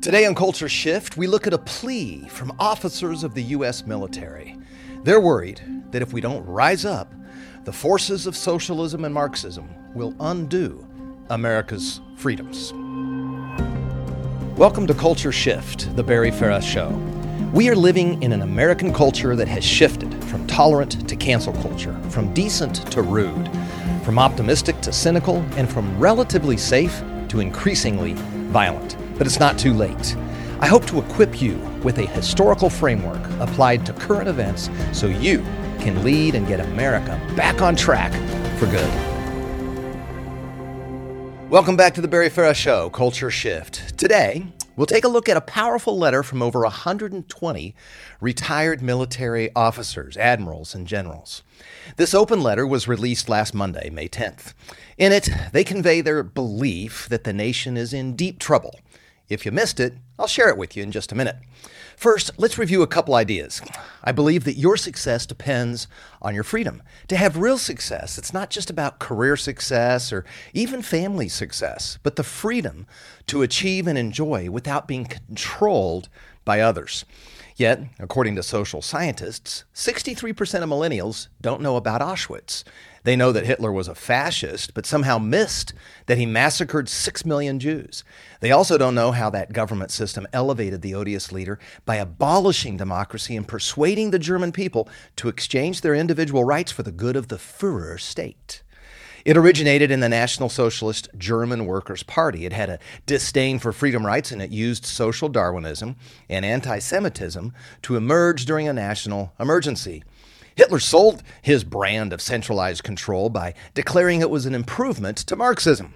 Today on Culture Shift, we look at a plea from officers of the U.S. military. They're worried that if we don't rise up, the forces of socialism and Marxism will undo America's freedoms. Welcome to Culture Shift, the Barry Farah Show. We are living in an American culture that has shifted from tolerant to cancel culture, from decent to rude, from optimistic to cynical, and from relatively safe to increasingly violent but it's not too late. I hope to equip you with a historical framework applied to current events so you can lead and get America back on track for good. Welcome back to the Barry Farah Show, Culture Shift. Today, we'll take a look at a powerful letter from over 120 retired military officers, admirals, and generals. This open letter was released last Monday, May 10th. In it, they convey their belief that the nation is in deep trouble if you missed it, I'll share it with you in just a minute. First, let's review a couple ideas. I believe that your success depends on your freedom. To have real success, it's not just about career success or even family success, but the freedom to achieve and enjoy without being controlled by others. Yet, according to social scientists, 63% of millennials don't know about Auschwitz. They know that Hitler was a fascist, but somehow missed that he massacred six million Jews. They also don't know how that government system elevated the odious leader by abolishing democracy and persuading the German people to exchange their individual rights for the good of the Fuhrer state. It originated in the National Socialist German Workers' Party. It had a disdain for freedom rights and it used social Darwinism and anti Semitism to emerge during a national emergency. Hitler sold his brand of centralized control by declaring it was an improvement to Marxism.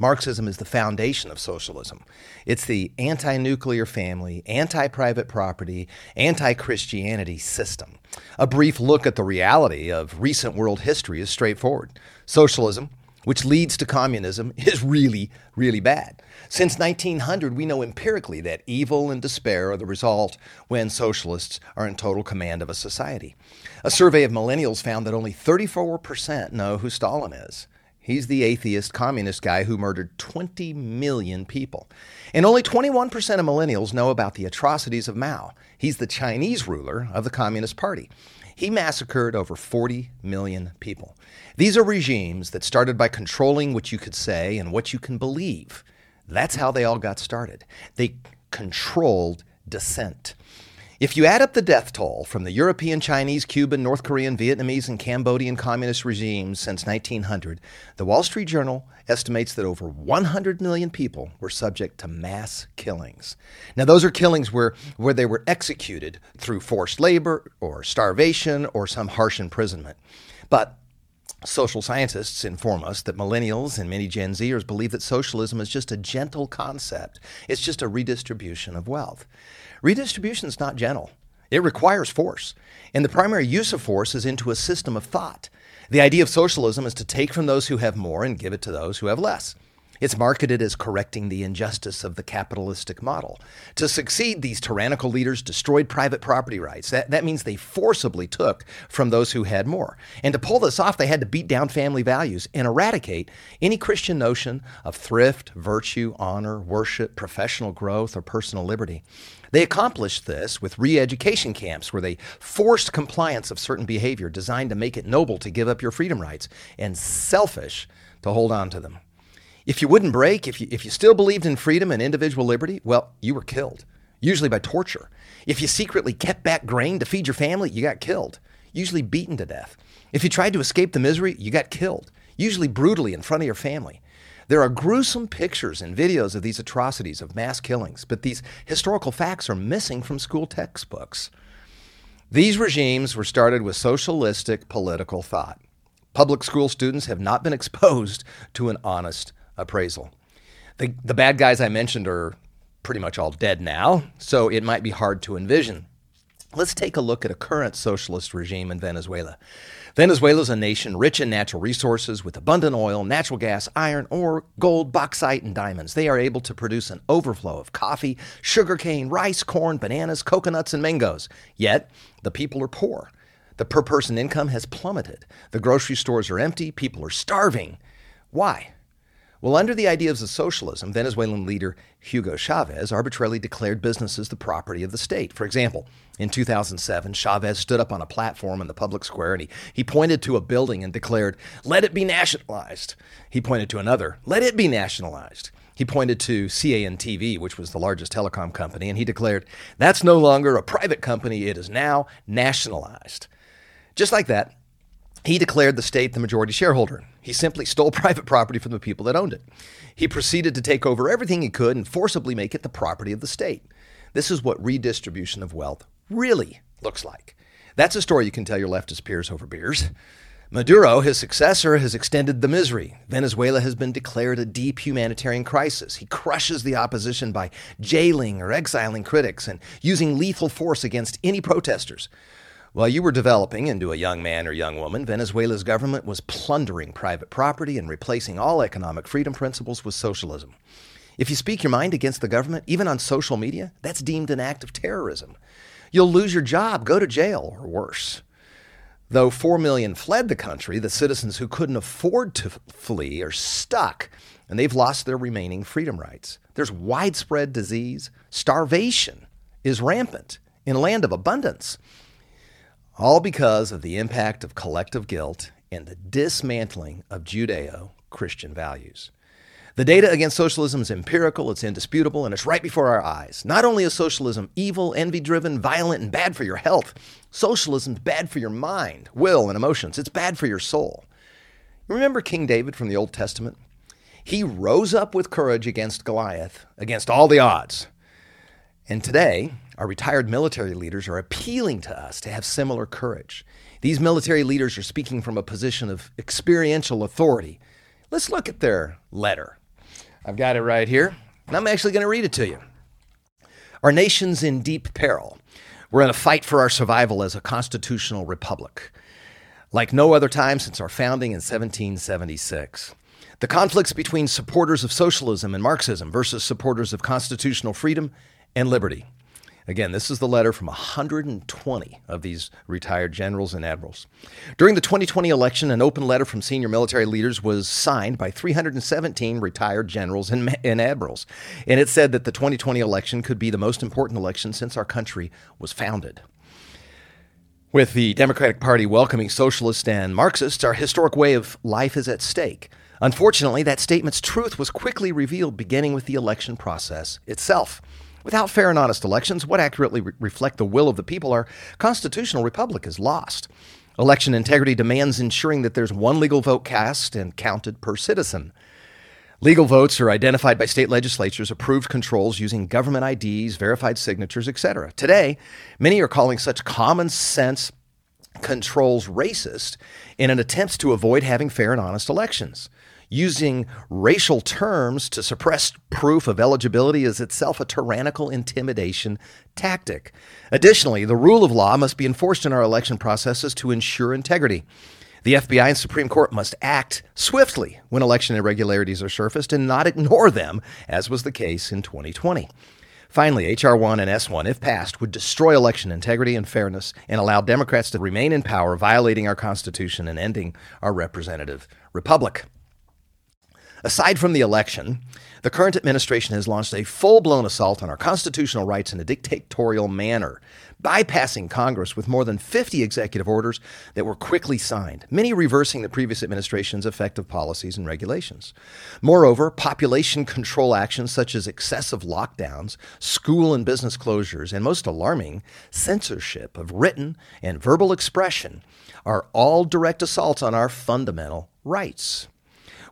Marxism is the foundation of socialism. It's the anti nuclear family, anti private property, anti Christianity system. A brief look at the reality of recent world history is straightforward. Socialism, which leads to communism, is really, really bad. Since 1900, we know empirically that evil and despair are the result when socialists are in total command of a society. A survey of millennials found that only 34% know who Stalin is. He's the atheist communist guy who murdered 20 million people. And only 21% of millennials know about the atrocities of Mao. He's the Chinese ruler of the Communist Party. He massacred over 40 million people. These are regimes that started by controlling what you could say and what you can believe. That's how they all got started. They controlled dissent. If you add up the death toll from the European, Chinese, Cuban, North Korean, Vietnamese, and Cambodian communist regimes since 1900, the Wall Street Journal estimates that over 100 million people were subject to mass killings. Now, those are killings where, where they were executed through forced labor or starvation or some harsh imprisonment. But Social scientists inform us that millennials and many Gen Zers believe that socialism is just a gentle concept. It's just a redistribution of wealth. Redistribution is not gentle. It requires force. And the primary use of force is into a system of thought. The idea of socialism is to take from those who have more and give it to those who have less. It's marketed as correcting the injustice of the capitalistic model. To succeed, these tyrannical leaders destroyed private property rights. That, that means they forcibly took from those who had more. And to pull this off, they had to beat down family values and eradicate any Christian notion of thrift, virtue, honor, worship, professional growth, or personal liberty. They accomplished this with re education camps where they forced compliance of certain behavior designed to make it noble to give up your freedom rights and selfish to hold on to them. If you wouldn't break, if you, if you still believed in freedom and individual liberty, well, you were killed, usually by torture. If you secretly kept back grain to feed your family, you got killed, usually beaten to death. If you tried to escape the misery, you got killed, usually brutally in front of your family. There are gruesome pictures and videos of these atrocities of mass killings, but these historical facts are missing from school textbooks. These regimes were started with socialistic political thought. Public school students have not been exposed to an honest appraisal. The, the bad guys I mentioned are pretty much all dead now, so it might be hard to envision. Let's take a look at a current socialist regime in Venezuela. Venezuela is a nation rich in natural resources with abundant oil, natural gas, iron, ore, gold, bauxite, and diamonds. They are able to produce an overflow of coffee, sugarcane, rice, corn, bananas, coconuts, and mangoes. Yet, the people are poor. The per person income has plummeted. The grocery stores are empty. People are starving. Why? Well, under the ideas of socialism, Venezuelan leader Hugo Chavez arbitrarily declared businesses the property of the state. For example, in 2007, Chavez stood up on a platform in the public square and he, he pointed to a building and declared, Let it be nationalized. He pointed to another, Let it be nationalized. He pointed to CANTV, which was the largest telecom company, and he declared, That's no longer a private company, it is now nationalized. Just like that, he declared the state the majority shareholder. He simply stole private property from the people that owned it. He proceeded to take over everything he could and forcibly make it the property of the state. This is what redistribution of wealth really looks like. That's a story you can tell your leftist peers over beers. Maduro, his successor, has extended the misery. Venezuela has been declared a deep humanitarian crisis. He crushes the opposition by jailing or exiling critics and using lethal force against any protesters. While you were developing into a young man or young woman, Venezuela's government was plundering private property and replacing all economic freedom principles with socialism. If you speak your mind against the government, even on social media, that's deemed an act of terrorism. You'll lose your job, go to jail, or worse. Though 4 million fled the country, the citizens who couldn't afford to flee are stuck, and they've lost their remaining freedom rights. There's widespread disease. Starvation is rampant in a land of abundance all because of the impact of collective guilt and the dismantling of Judeo Christian values. The data against socialism is empirical, it's indisputable, and it's right before our eyes. Not only is socialism evil, envy driven, violent, and bad for your health, socialism's bad for your mind, will, and emotions. It's bad for your soul. Remember King David from the Old Testament? He rose up with courage against Goliath, against all the odds. And today, our retired military leaders are appealing to us to have similar courage. These military leaders are speaking from a position of experiential authority. Let's look at their letter. I've got it right here, and I'm actually going to read it to you. Our nation's in deep peril. We're in a fight for our survival as a constitutional republic, like no other time since our founding in 1776. The conflicts between supporters of socialism and Marxism versus supporters of constitutional freedom and liberty. Again, this is the letter from 120 of these retired generals and admirals. During the 2020 election, an open letter from senior military leaders was signed by 317 retired generals and, and admirals. And it said that the 2020 election could be the most important election since our country was founded. With the Democratic Party welcoming socialists and Marxists, our historic way of life is at stake. Unfortunately, that statement's truth was quickly revealed beginning with the election process itself. Without fair and honest elections, what accurately re- reflect the will of the people, our constitutional republic is lost. Election integrity demands ensuring that there's one legal vote cast and counted per citizen. Legal votes are identified by state legislatures, approved controls using government IDs, verified signatures, etc. Today, many are calling such common sense controls racist in an attempt to avoid having fair and honest elections using racial terms to suppress proof of eligibility is itself a tyrannical intimidation tactic. Additionally, the rule of law must be enforced in our election processes to ensure integrity. The FBI and Supreme Court must act swiftly when election irregularities are surfaced and not ignore them, as was the case in 2020. Finally, H.R. 1 and S 1, if passed, would destroy election integrity and fairness and allow Democrats to remain in power, violating our Constitution and ending our representative republic. Aside from the election, the current administration has launched a full blown assault on our constitutional rights in a dictatorial manner, bypassing Congress with more than 50 executive orders that were quickly signed, many reversing the previous administration's effective policies and regulations. Moreover, population control actions such as excessive lockdowns, school and business closures, and most alarming, censorship of written and verbal expression are all direct assaults on our fundamental rights.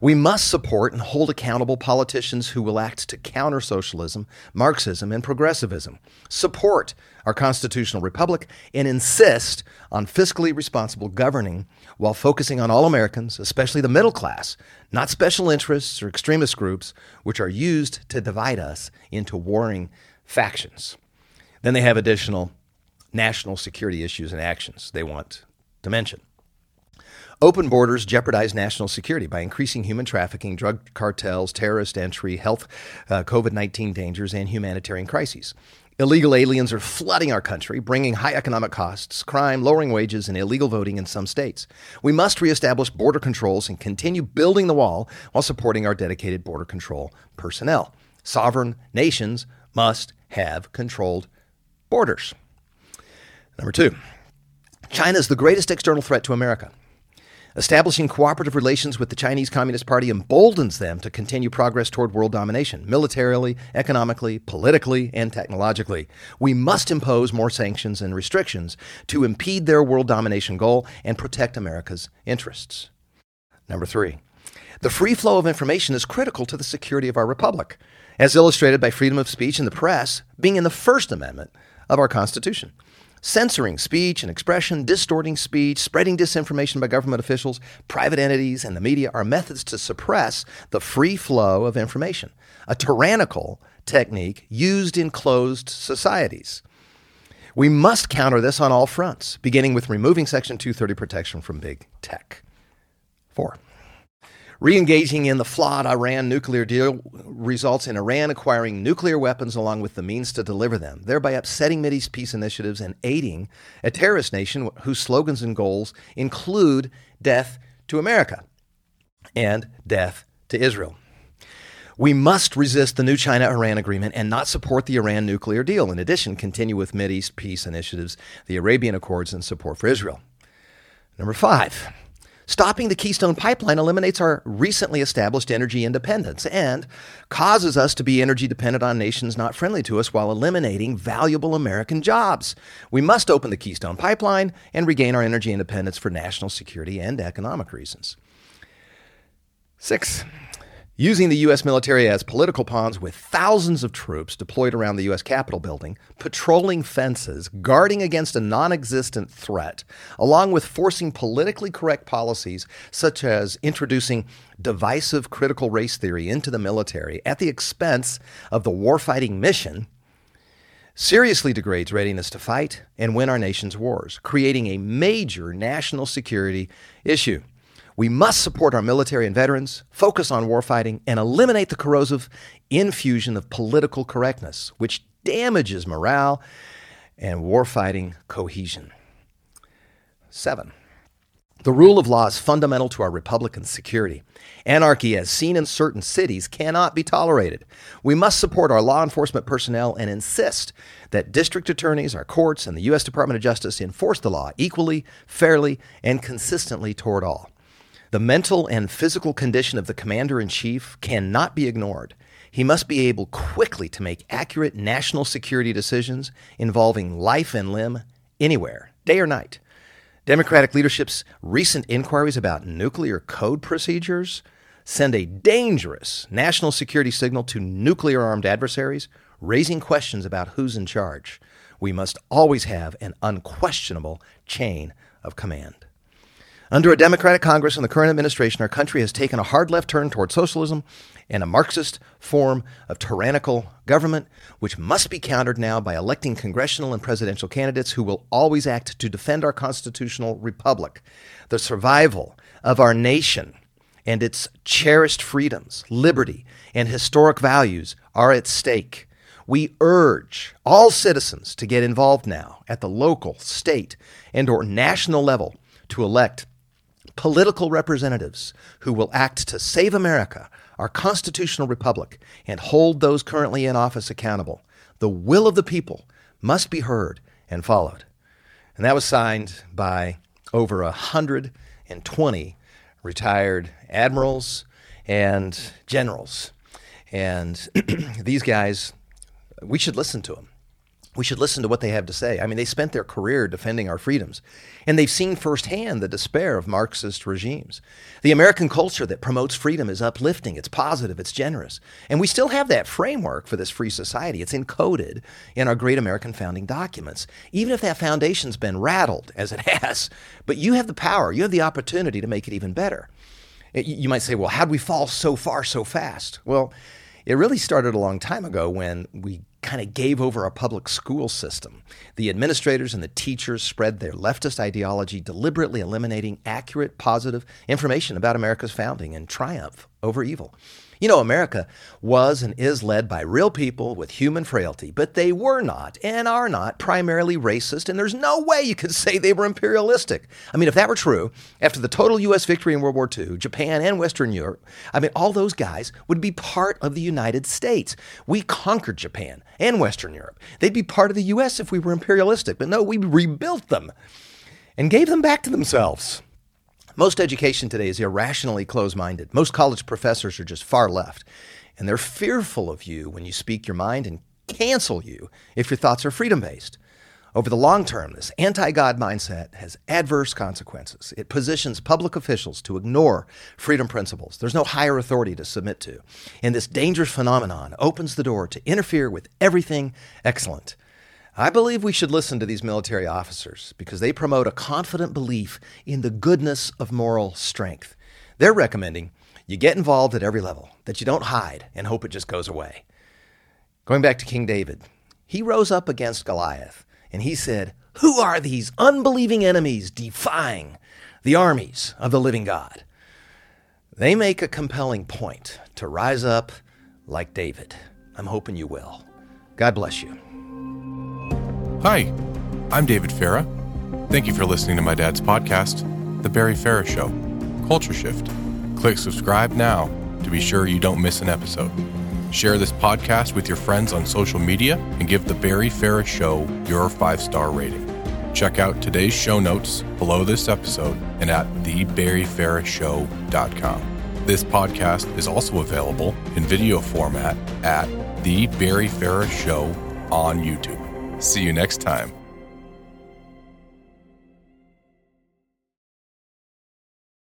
We must support and hold accountable politicians who will act to counter socialism, Marxism, and progressivism, support our constitutional republic, and insist on fiscally responsible governing while focusing on all Americans, especially the middle class, not special interests or extremist groups, which are used to divide us into warring factions. Then they have additional national security issues and actions they want to mention. Open borders jeopardize national security by increasing human trafficking, drug cartels, terrorist entry, health, uh, COVID 19 dangers, and humanitarian crises. Illegal aliens are flooding our country, bringing high economic costs, crime, lowering wages, and illegal voting in some states. We must reestablish border controls and continue building the wall while supporting our dedicated border control personnel. Sovereign nations must have controlled borders. Number two, China is the greatest external threat to America. Establishing cooperative relations with the Chinese Communist Party emboldens them to continue progress toward world domination, militarily, economically, politically, and technologically. We must impose more sanctions and restrictions to impede their world domination goal and protect America's interests. Number three, the free flow of information is critical to the security of our republic, as illustrated by freedom of speech and the press being in the First Amendment of our Constitution. Censoring speech and expression, distorting speech, spreading disinformation by government officials, private entities, and the media are methods to suppress the free flow of information, a tyrannical technique used in closed societies. We must counter this on all fronts, beginning with removing Section 230 protection from big tech. Four. Re-engaging in the flawed Iran nuclear deal results in Iran acquiring nuclear weapons along with the means to deliver them, thereby upsetting Mideast peace initiatives and aiding a terrorist nation whose slogans and goals include death to America and death to Israel. We must resist the new China Iran agreement and not support the Iran nuclear deal. In addition, continue with Mideast peace initiatives, the Abraham Accords, and support for Israel. Number five, Stopping the Keystone Pipeline eliminates our recently established energy independence and causes us to be energy dependent on nations not friendly to us while eliminating valuable American jobs. We must open the Keystone Pipeline and regain our energy independence for national security and economic reasons. Six, using the U.S. military as political pawns with thousands of troops deployed around the U.S. Capitol building, patrolling fences, guarding against a non existent threat, along with forcing politically correct policies such as introducing divisive critical race theory into the military at the expense of the warfighting mission. Seriously degrades readiness to fight and win our nation's wars, creating a major national security issue. We must support our military and veterans, focus on warfighting, and eliminate the corrosive infusion of political correctness, which damages morale and warfighting cohesion. Seven, the rule of law is fundamental to our Republican security. Anarchy, as seen in certain cities, cannot be tolerated. We must support our law enforcement personnel and insist that district attorneys, our courts, and the U.S. Department of Justice enforce the law equally, fairly, and consistently toward all. The mental and physical condition of the commander in chief cannot be ignored. He must be able quickly to make accurate national security decisions involving life and limb anywhere, day or night. Democratic leadership's recent inquiries about nuclear code procedures send a dangerous national security signal to nuclear armed adversaries, raising questions about who's in charge. We must always have an unquestionable chain of command. Under a Democratic Congress and the current administration, our country has taken a hard left turn toward socialism and a Marxist form of tyrannical government, which must be countered now by electing congressional and presidential candidates who will always act to defend our constitutional republic, the survival of our nation, and its cherished freedoms, liberty, and historic values are at stake. We urge all citizens to get involved now at the local, state, and or national level to elect political representatives who will act to save America, our constitutional republic, and hold those currently in office accountable. The will of the people must be heard and followed. And that was signed by over 120 retired admirals and generals. And these guys, we should listen to them we should listen to what they have to say. I mean, they spent their career defending our freedoms, and they've seen firsthand the despair of Marxist regimes. The American culture that promotes freedom is uplifting, it's positive, it's generous. And we still have that framework for this free society. It's encoded in our great American founding documents, even if that foundation's been rattled, as it has. But you have the power, you have the opportunity to make it even better. Eh, you might say, well, how'd we fall so far so fast? Well, it really started a long time ago when we kind of gave over our public school system. The administrators and the teachers spread their leftist ideology, deliberately eliminating accurate, positive information about America's founding and triumph over evil. You know, America was and is led by real people with human frailty, but they were not and are not primarily racist, and there's no way you could say they were imperialistic. I mean, if that were true, after the total U.S. victory in World War II, Japan and Western Europe, I mean, all those guys would be part of the United States. We conquered Japan and Western Europe. They'd be part of the U.S. if we were imperialistic, but no, we rebuilt them and gave them back to themselves. Most education today is irrationally close minded. Most college professors are just far left. And they're fearful of you when you speak your mind and cancel you if your thoughts are freedom based. Over the long term, this anti God mindset has adverse consequences. It positions public officials to ignore freedom principles. There's no higher authority to submit to. And this dangerous phenomenon opens the door to interfere with everything excellent. I believe we should listen to these military officers because they promote a confident belief in the goodness of moral strength. They're recommending you get involved at every level, that you don't hide and hope it just goes away. Going back to King David, he rose up against Goliath and he said, Who are these unbelieving enemies defying the armies of the living God? They make a compelling point to rise up like David. I'm hoping you will. God bless you. Hi, I'm David Farah. Thank you for listening to my dad's podcast, The Barry Farah Show Culture Shift. Click subscribe now to be sure you don't miss an episode. Share this podcast with your friends on social media and give The Barry Farah Show your five star rating. Check out today's show notes below this episode and at thebarryfarahshow.com. This podcast is also available in video format at The Barry Farah Show on YouTube. See you next time.